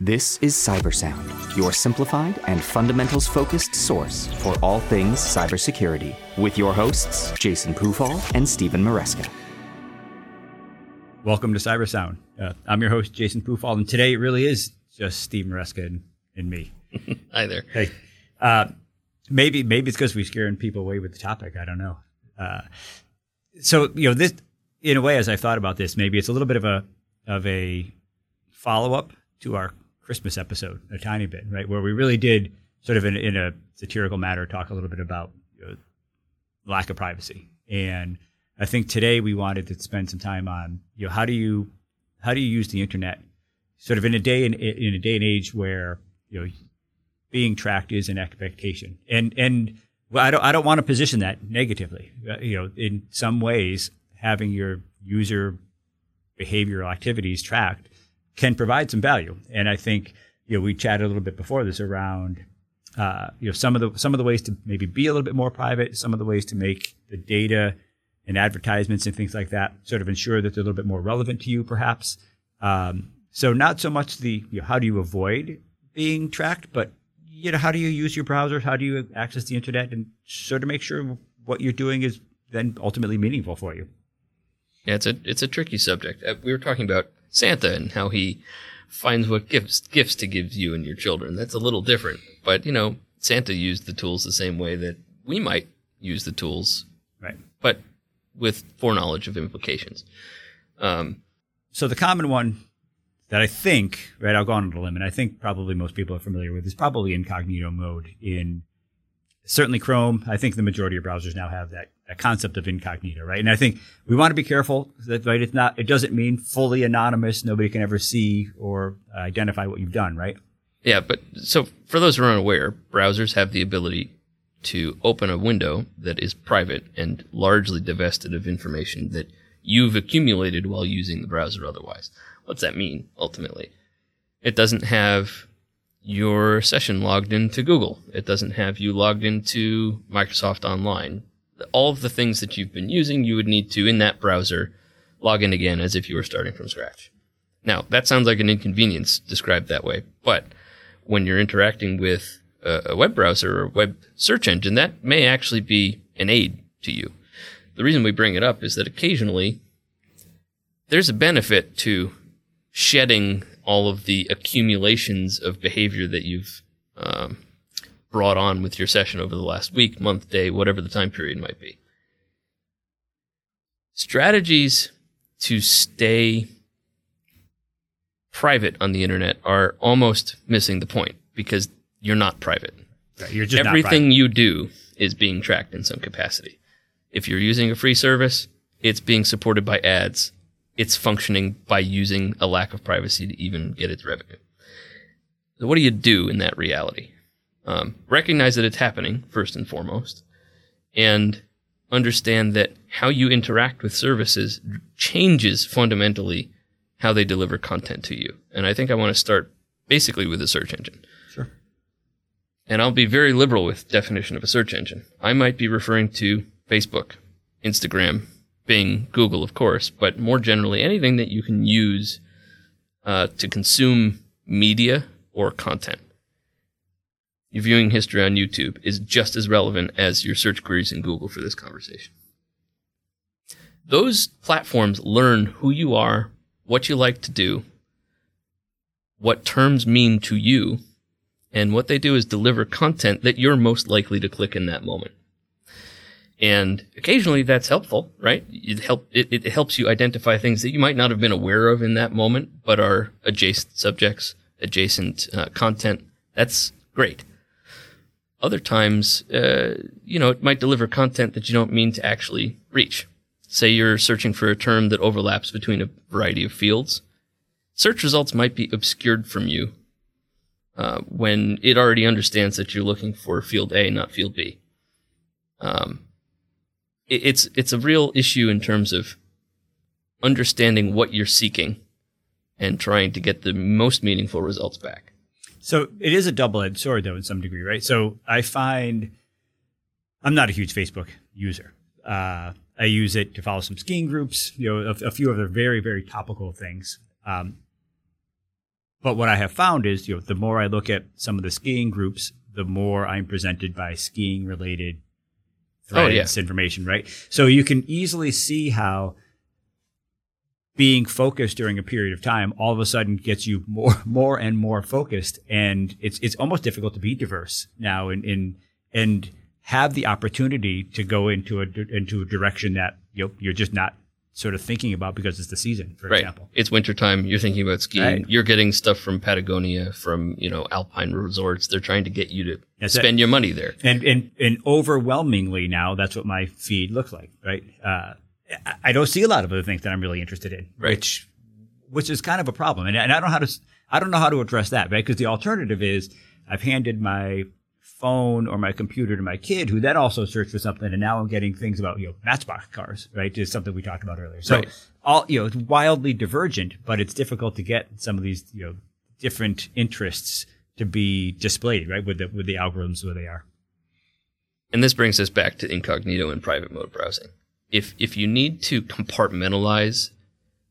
This is Cybersound, your simplified and fundamentals focused source for all things cybersecurity, with your hosts, Jason Pufahl and Stephen Maresca. Welcome to Cybersound. Uh, I'm your host, Jason Pufahl, and today it really is just Steve Maresca and, and me. Hi there. Hey, uh, maybe maybe it's because we're scaring people away with the topic. I don't know. Uh, so you know this, in a way, as I've thought about this, maybe it's a little bit of a of a follow up to our Christmas episode a tiny bit, right? Where we really did sort of in, in a satirical matter talk a little bit about you know, lack of privacy. And I think today we wanted to spend some time on, you know, how do you, how do you use the internet sort of in a day in, in a day and age where, you know, being tracked is an expectation. And, and well, I don't, I don't want to position that negatively. Uh, you know, in some ways, having your user behavioral activities tracked can provide some value. And I think you know we chatted a little bit before this around uh, you know some of the some of the ways to maybe be a little bit more private, some of the ways to make the data and advertisements and things like that sort of ensure that they're a little bit more relevant to you, perhaps. Um, so not so much the you know, how do you avoid being tracked, but you know how do you use your browser, how do you access the internet, and sort of make sure what you're doing is then ultimately meaningful for you. Yeah, it's a it's a tricky subject. Uh, we were talking about Santa and how he finds what gifts gifts to give you and your children. That's a little different, but you know, Santa used the tools the same way that we might use the tools, right? But with foreknowledge of implications. Um, so the common one that I think, right, I'll go on a limb, and I think probably most people are familiar with is probably incognito mode in certainly Chrome. I think the majority of browsers now have that, that concept of incognito, right? And I think we want to be careful that right, it's not. It doesn't mean fully anonymous. Nobody can ever see or uh, identify what you've done, right? Yeah, but so for those who are unaware, browsers have the ability to open a window that is private and largely divested of information that you've accumulated while using the browser otherwise. What's that mean ultimately? It doesn't have your session logged into Google. It doesn't have you logged into Microsoft Online. All of the things that you've been using, you would need to, in that browser, log in again as if you were starting from scratch. Now, that sounds like an inconvenience described that way, but when you're interacting with a, web browser or a web search engine, that may actually be an aid to you. The reason we bring it up is that occasionally there's a benefit to shedding all of the accumulations of behavior that you've um, brought on with your session over the last week, month, day, whatever the time period might be. Strategies to stay private on the internet are almost missing the point because you're not private. Right, you're just everything you do is being tracked in some capacity. If you're using a free service, it's being supported by ads it's functioning by using a lack of privacy to even get its revenue. So, what do you do in that reality? Um, recognize that it's happening first and foremost, and understand that how you interact with services changes fundamentally how they deliver content to you. And I think I want to start basically with a search engine. Sure. And I'll be very liberal with definition of a search engine. I might be referring to Facebook, Instagram, Bing, Google, of course, but more generally, anything that you can use uh, to consume media or content. Your viewing history on YouTube is just as relevant as your search queries in Google for this conversation. Those platforms learn who you are, what you like to do, what terms mean to you, and what they do is deliver content that you're most likely to click in that moment. And occasionally that's helpful, right? It help it, it helps you identify things that you might not have been aware of in that moment, but are adjacent subjects, adjacent uh, content. That's great. Other times, uh, you know, it might deliver content that you don't mean to actually reach. Say you're searching for a term that overlaps between a variety of fields. Search results might be obscured from you uh, when it already understands that you're looking for field A, not field B. Um, it's it's a real issue in terms of understanding what you're seeking and trying to get the most meaningful results back. So it is a double-edged sword, though, in some degree, right? So I find I'm not a huge Facebook user. Uh, I use it to follow some skiing groups, you know, a, a few other very, very topical things. Um, but what I have found is, you know, the more I look at some of the skiing groups, the more I'm presented by skiing related Oh, threads, information, right? So you can easily see how being focused during a period of time all of a sudden gets you more, more and more focused, and it's it's almost difficult to be diverse now, in in and have the opportunity to go into a into a direction that you know, you're just not sort of thinking about because it's the season, for right. example. It's wintertime. You're thinking about skiing. Right. You're getting stuff from Patagonia, from you know alpine resorts. They're trying to get you to That's it. spend your money there. and and and overwhelmingly now that's what my feed looks like right uh, I- don't see a lot of other things that i'm really interested in Right. which which is kind of a problem and, and i don't know how to i don't know how to address that right because the alternative is i've handed my phone or my computer to my kid who then also searched for something and now i'm getting things about you know matchbox cars right is something we talked about earlier so Right. all you know it's wildly divergent but it's difficult to get some of these you know different interests to be displayed right with the with the algorithms where they are And this brings us back to incognito and private mode browsing. If if you need to compartmentalize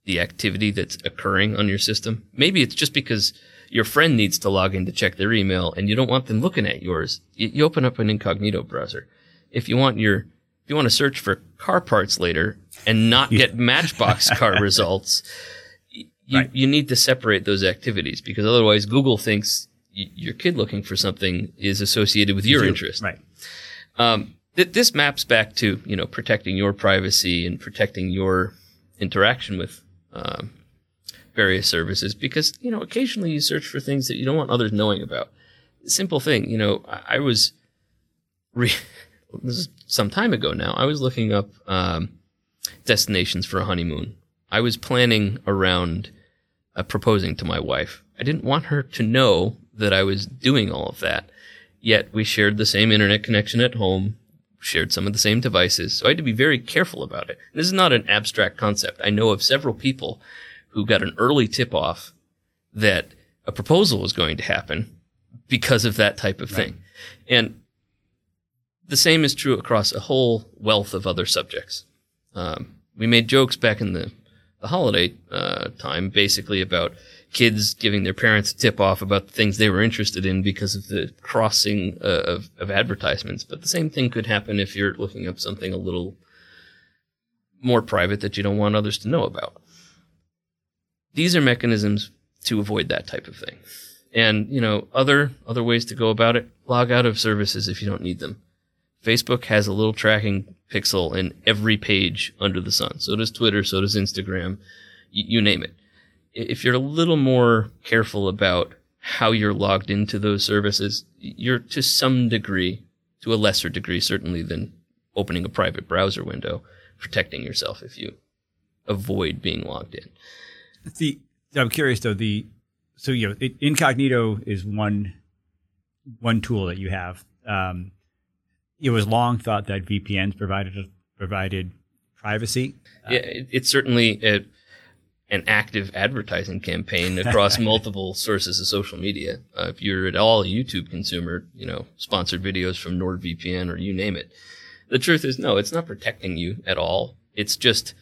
the activity that's occurring on your system, maybe it's just because your friend needs to log in to check their email and you don't want them looking at yours. You, you open up an incognito browser. If you want your if you want to search for car parts later and not get Matchbox car results, you, Right. you need to separate those activities because otherwise Google thinks y- your kid looking for something is associated with your interest. right Um, th- this maps back to you know protecting your privacy and protecting your interaction with um, various services because you know occasionally you search for things that you don't want others knowing about. Simple thing, you know, I, I was re- this is some time ago now. I was looking up um, destinations for a honeymoon. I was planning around uh, proposing to my wife. I didn't want her to know that I was doing all of that. Yet we shared the same internet connection at home, shared some of the same devices. So I had to be very careful about it. This is not an abstract concept. I know of several people who got an early tip off that a proposal was going to happen because of that type of thing. And the same is true across a whole wealth of other subjects. Um, we made jokes back in the, the holiday uh, time, basically about kids giving their parents a tip off about the things they were interested in because of the crossing uh, of, of advertisements. But the same thing could happen if you're looking up something a little more private that you don't want others to know about. These are mechanisms to avoid that type of thing. And, you know, other other ways to go about it, log out of services if you don't need them. Facebook has a little tracking pixel in every page under the sun. So does Twitter, so does Instagram, y- you name it. If you're a little more careful about how you're logged into those services, you're to some degree, to a lesser degree certainly than opening a private browser window, protecting yourself if you avoid being logged in. The I'm curious though. The so you know it, incognito is one one tool that you have. Um, it was long thought that VPNs provided provided privacy. yeah, it, it's certainly a, an active advertising campaign across multiple sources of social media. Uh, if you're at all a YouTube consumer, you know, sponsored videos from NordVPN or you name it. The truth is, no, it's not protecting you at all. It's just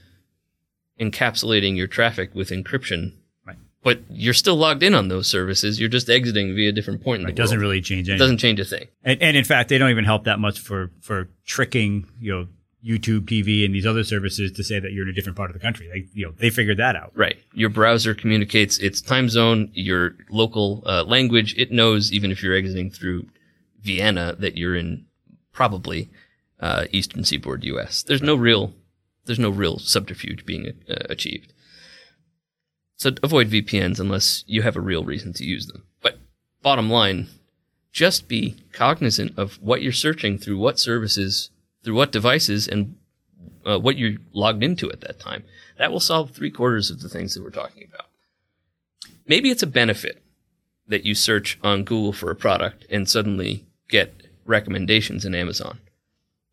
encapsulating your traffic with encryption. Right. But you're still logged in on those services. You're just exiting via a different point in It doesn't world. really change anything. It doesn't change a thing. And, and in fact, they don't even help that much for for tricking you know YouTube TV and these other services to say that you're in a different part of the country. They you know they figured that out. Right. Your browser communicates its time zone, your local uh, language. It knows even if you're exiting through Vienna that you're in probably uh, Eastern Seaboard U.S. There's no real, there's no real subterfuge being uh, achieved. So avoid VPNs unless you have a real reason to use them. But bottom line, just be cognizant of what you're searching through what services, through what devices, and uh, what you're logged into at that time. That will solve three quarters of the things that we're talking about. Maybe it's a benefit that you search on Google for a product and suddenly get recommendations in Amazon.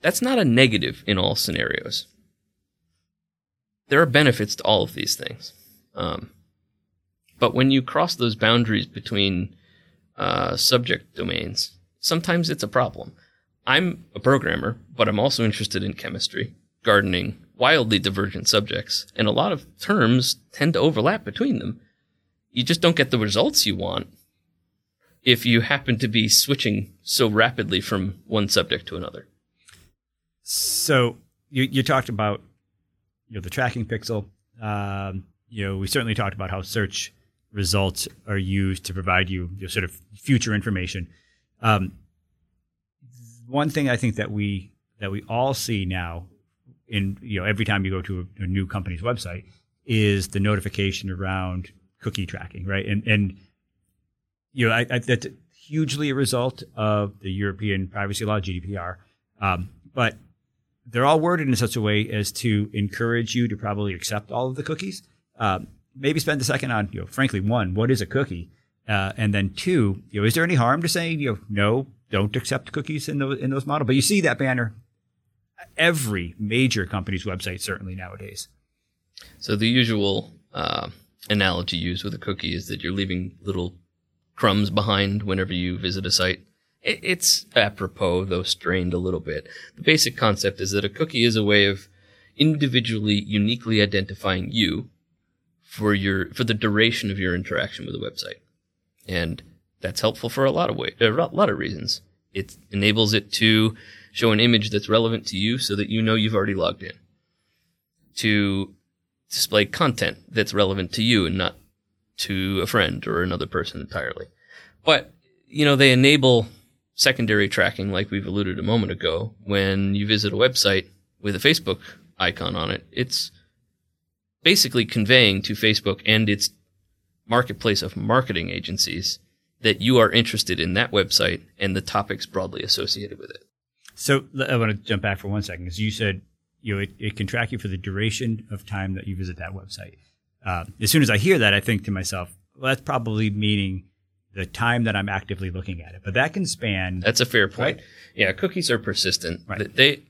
That's not a negative in all scenarios. There are benefits to all of these things. Um, but when you cross those boundaries between uh, subject domains, sometimes it's a problem. I'm a programmer, but I'm also interested in chemistry, gardening, wildly divergent subjects, and a lot of terms tend to overlap between them. you just don't get the results you want if you happen to be switching so rapidly from one subject to another. So you, you talked about you know the tracking pixel. Um, you know we certainly talked about how search results are used to provide you, you know, sort of future information. Um, one thing I think that we that we all see now, in you know every time you go to a, a new company's website, is the notification around cookie tracking, right? And and you know I, I, that's hugely a result of the European privacy law GDPR, um, but they're all worded in such a way as to encourage you to probably accept all of the cookies. Um, maybe spend a second on, you know, frankly, one, what is a cookie? Uh, and then two, you know, is there any harm to saying, you know, no, don't accept cookies in those in those models? But you see that banner every major company's website certainly nowadays. So the usual uh, analogy used with a cookie is that you're leaving little crumbs behind whenever you visit a site. It's apropos, though strained a little bit. The basic concept is that a cookie is a way of individually, uniquely identifying you for your for the duration of your interaction with a website, and that's helpful for a lot of way a lot of reasons. It enables it to show an image that's relevant to you, so that you know you've already logged in. To display content that's relevant to you and not to a friend or another person entirely. But you know they enable secondary tracking, like we've alluded a moment ago, when you visit a website with a Facebook icon on it, it's basically conveying to Facebook and its marketplace of marketing agencies that you are interested in that website and the topics broadly associated with it. So I want to jump back for one second because you said you know it, it, can track you for the duration of time that you visit that website. Uh, as soon as I hear that, I think to myself, well, that's probably meaning the time that I'm actively looking at it. But that can span. That's a fair point. Right? Yeah, cookies are persistent. Right. They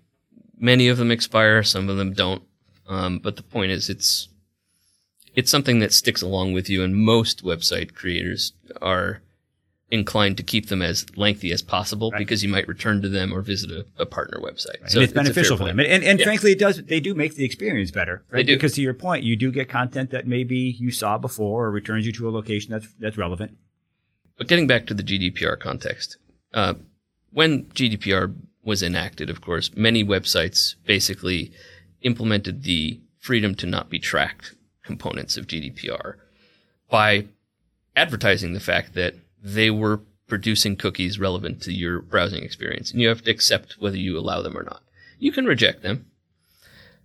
many of them expire, some of them don't. Um, but the point is, it's it's something that sticks along with you, and most website creators are inclined to keep them as lengthy as possible right. because you might return to them or visit a, a partner website. Right. So and it's, it's beneficial for them. And, and, and yeah. frankly, it does. They do make the experience better, right? They do. Because to your point, you do get content that maybe you saw before or returns you to a location that's that's relevant. But getting back to the GDPR context, uh, when GDPR was enacted, of course, many websites basically implemented the freedom to not be tracked components of GDPR by advertising the fact that they were producing cookies relevant to your browsing experience, and you have to accept whether you allow them or not. You can reject them.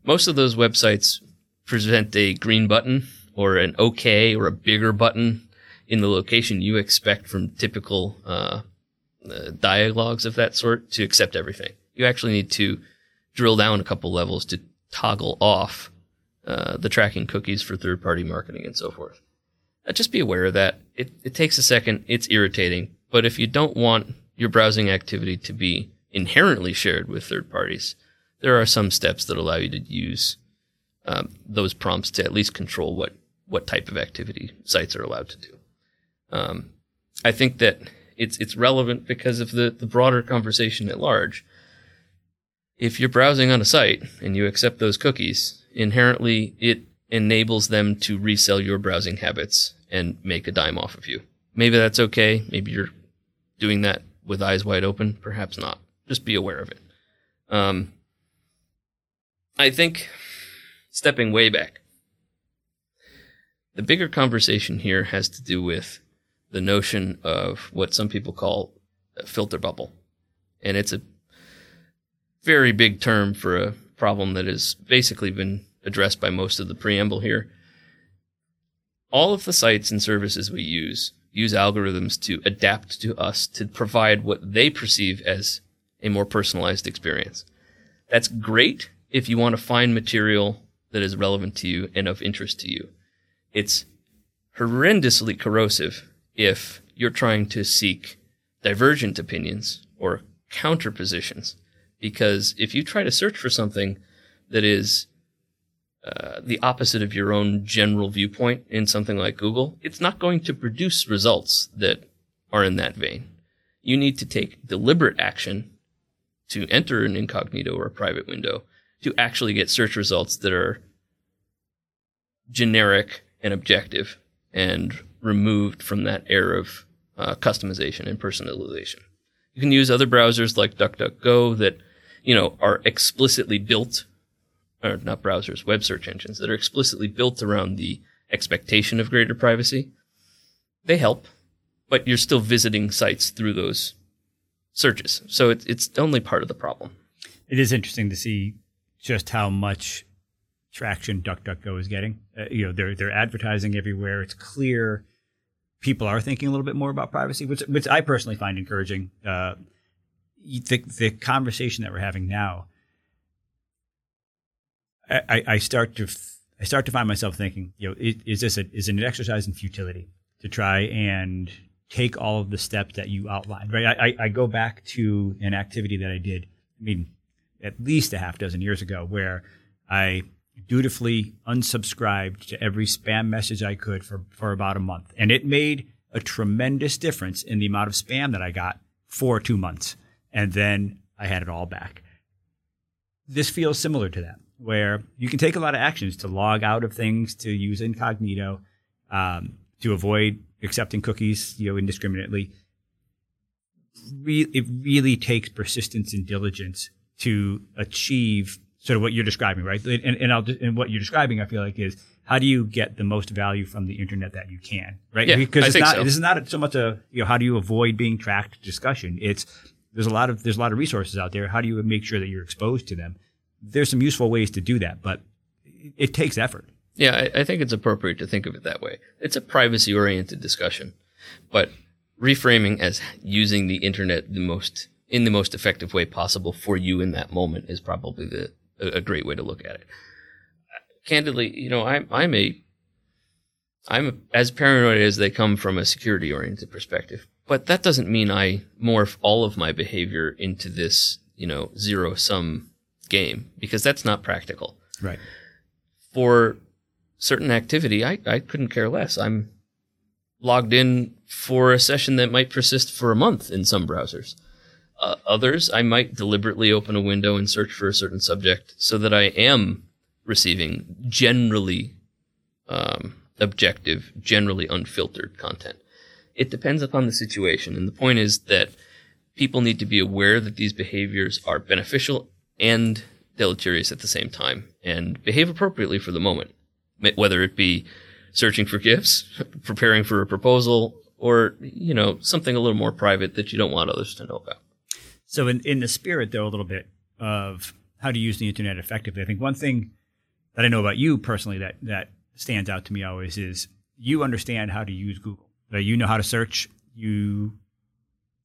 Most of those websites present a green button or an OK or a bigger button in the location you expect from typical uh, uh, dialogues of that sort to accept everything. You actually need to drill down a couple levels to toggle off uh, the tracking cookies for third party marketing and so forth. Uh, just be aware of that. It, it takes a second. It's irritating. But if you don't want your browsing activity to be inherently shared with third parties, there are some steps that allow you to use um, those prompts to at least control what, what type of activity sites are allowed to do. Um, I think that it's it's relevant because of the, the broader conversation at large. If you're browsing on a site and you accept those cookies, inherently it enables them to resell your browsing habits and make a dime off of you. Maybe that's okay. Maybe you're doing that with eyes wide open. Perhaps not. Just be aware of it. Um, I think stepping way back, the bigger conversation here has to do with the notion of what some people call a filter bubble. And it's a very big term for a problem that has basically been addressed by most of the preamble here. All of the sites and services we use use algorithms to adapt to us to provide what they perceive as a more personalized experience. That's great if you want to find material that is relevant to you and of interest to you. It's horrendously corrosive if you're trying to seek divergent opinions or counterpositions. Because if you try to search for something that is uh, the opposite of your own general viewpoint in something like Google, it's not going to produce results that are in that vein. You need to take deliberate action to enter an incognito or a private window to actually get search results that are generic and objective and removed from that air of uh, customization and personalization. You can use other browsers like DuckDuckGo that, you know, are explicitly built, or not browsers, web search engines that are explicitly built around the expectation of greater privacy. They help, but you're still visiting sites through those searches. So it, it's only part of the problem. It is interesting to see just how much traction DuckDuckGo is getting. Uh, you know, they're they're advertising everywhere. It's clear people are thinking a little bit more about privacy, which which I personally find encouraging. Uh, the the conversation that we're having now, I, I start to I start to find myself thinking, you know, is, is this a, is an exercise in futility to try and take all of the steps that you outlined? Right. I, I go back to an activity that I did. I mean, at least a half dozen years ago, where I dutifully unsubscribed to every spam message I could for, for about a month. And it made a tremendous difference in the amount of spam that I got for two months. And then I had it all back. This feels similar to that, where you can take a lot of actions to log out of things, to use incognito, um, to avoid accepting cookies, you know, indiscriminately. Re- it really takes persistence and diligence to achieve sort of what you're describing, right? And, and, I'll, and what you're describing, I feel like is how do you get the most value from the internet that you can, right? Yeah, because it's not, so. this is not so much a, you know, how do you avoid being tracked discussion? It's, there's a lot of, there's a lot of resources out there. How do you make sure that you're exposed to them? There's some useful ways to do that, but it, takes effort. Yeah, I, I think it's appropriate to think of it that way. It's a privacy oriented discussion, but reframing as using the internet the most in the most effective way possible for you in that moment is probably the a, a great way to look at it. Candidly, you know, I'm I'm a I'm as paranoid as they come from a security oriented perspective, but that doesn't mean I morph all of my behavior into this, you know, zero sum game because that's not practical. Right. For certain activity, I, I couldn't care less. I'm logged in for a session that might persist for a month in some browsers. Uh, others, I might deliberately open a window and search for a certain subject so that I am receiving generally um, objective, generally unfiltered content. It depends upon the situation. And the point is that people need to be aware that these behaviors are beneficial and deleterious at the same time and behave appropriately for the moment, whether it be searching for gifts, preparing for a proposal, or, you know, something a little more private that you don't want others to know about. So, in, in the spirit, though, a little bit of how to use the internet effectively, I think one thing that I know about you personally that, that stands out to me always is you understand how to use Google. You know how to search. You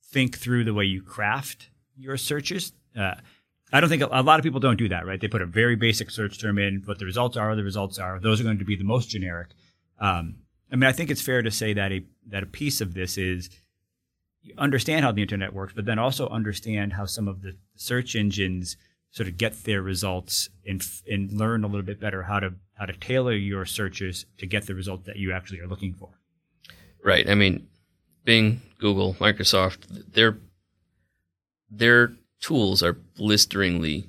think through the way you craft your searches. Uh, I don't think a, a lot of people don't do that, right? They put a very basic search term in, what the results are, the results are. Those are going to be the most generic. Um, I mean, I think it's fair to say that a that a piece of this is you understand how the internet works, but then also understand how some of the search engines sort of get their results and and learn a little bit better how to how to tailor your searches to get the result that you actually are looking for. Right. I mean, Bing, Google, Microsoft, their their tools are blisteringly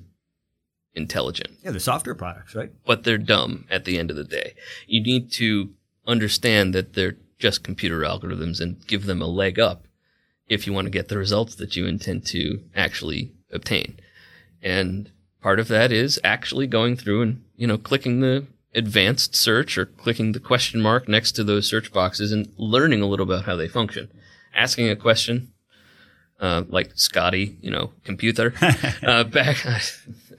intelligent. Yeah, the software products, right? But they're dumb at the end of the day. You need to understand that they're just computer algorithms and give them a leg up if you want to get the results that you intend to actually obtain. And part of that is actually going through and, you know, clicking the advanced search or clicking the question mark next to those search boxes and learning a little about how they function. Asking a question, uh, like Scotty, you know, computer, uh, back,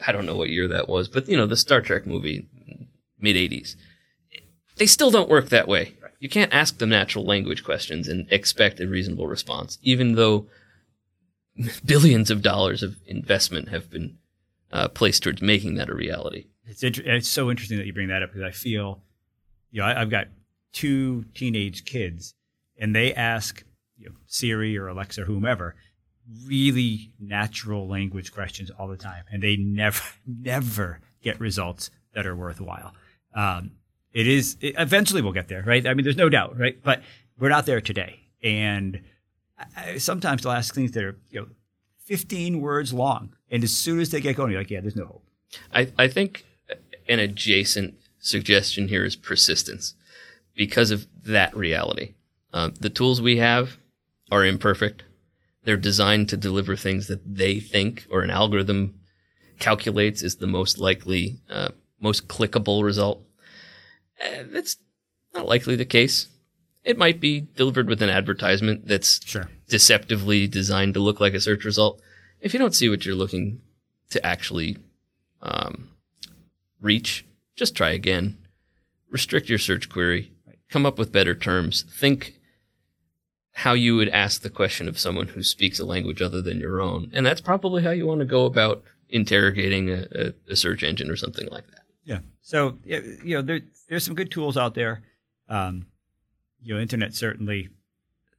I don't know what year that was, but, you know, the Star Trek movie, mid 80s. They still don't work that way. You can't ask them natural language questions and expect a reasonable response, even though billions of dollars of investment have been uh, placed towards making that a reality. It's inter- it's so interesting that you bring that up because I feel, you know, I, have got two teenage kids, and they ask you know, Siri or Alexa or whomever really natural language questions all the time, and they never never get results that are worthwhile. Um, it is it, eventually we'll get there, right? I mean, there's no doubt, right? But we're not there today, and I, sometimes they'll ask things that are you know 15 words long, and as soon as they get going, you're like, yeah, there's no hope. I, I think an adjacent suggestion here is persistence because of that reality. Uh, the tools we have are imperfect. They're designed to deliver things that they think or an algorithm calculates is the most likely, uh, most clickable result. Uh, that's not likely the case. It might be delivered with an advertisement that's Sure. deceptively designed to look like a search result. If you don't see what you're looking to actually um, reach, just try again. Restrict your search query. Come up with better terms. Think how you would ask the question of someone who speaks a language other than your own. And that's probably how you want to go about interrogating a, a, search engine or something like that. Yeah. So you know, there there's some good tools out there. Um, you know, internet certainly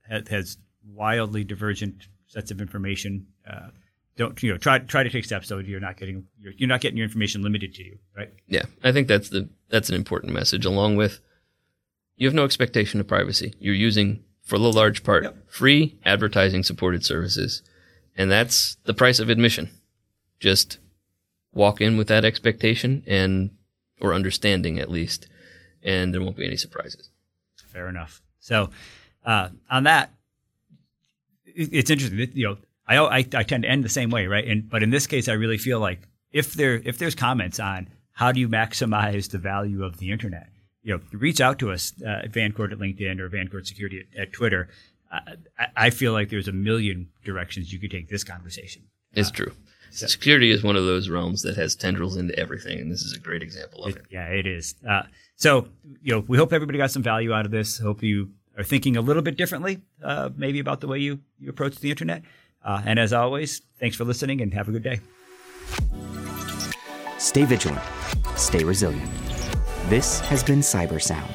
has, has wildly divergent sets of information. Uh, don't you know? Try try to take steps so you're not getting you're, you're not getting your information limited to you, right? Yeah, I think that's the that's an important message. Along with, you have no expectation of privacy. You're using, for the large part, Yep. free advertising supported services, and that's the price of admission. Just walk in with that expectation and or understanding at least, and there won't be any surprises. Fair enough. So, uh, on that, it's interesting. You know, I, I I tend to end the same way, right? And but in this case, I really feel like if there if there's comments on how do you maximize the value of the internet, you know, reach out to us uh, at Vancord at LinkedIn or Vancord Security at, at Twitter. Uh, I, I feel like there's a million directions you could take this conversation. It's true. Security is one of those realms that has tendrils into everything, and this is a great example of it. Yeah, it is. Uh, so, you know, we hope everybody got some value out of this. Hope you are thinking a little bit differently, uh, maybe about the way you, you approach the internet. Uh, and as always, thanks for listening and have a good day. Stay vigilant. Stay resilient. This has been Cyber Sound.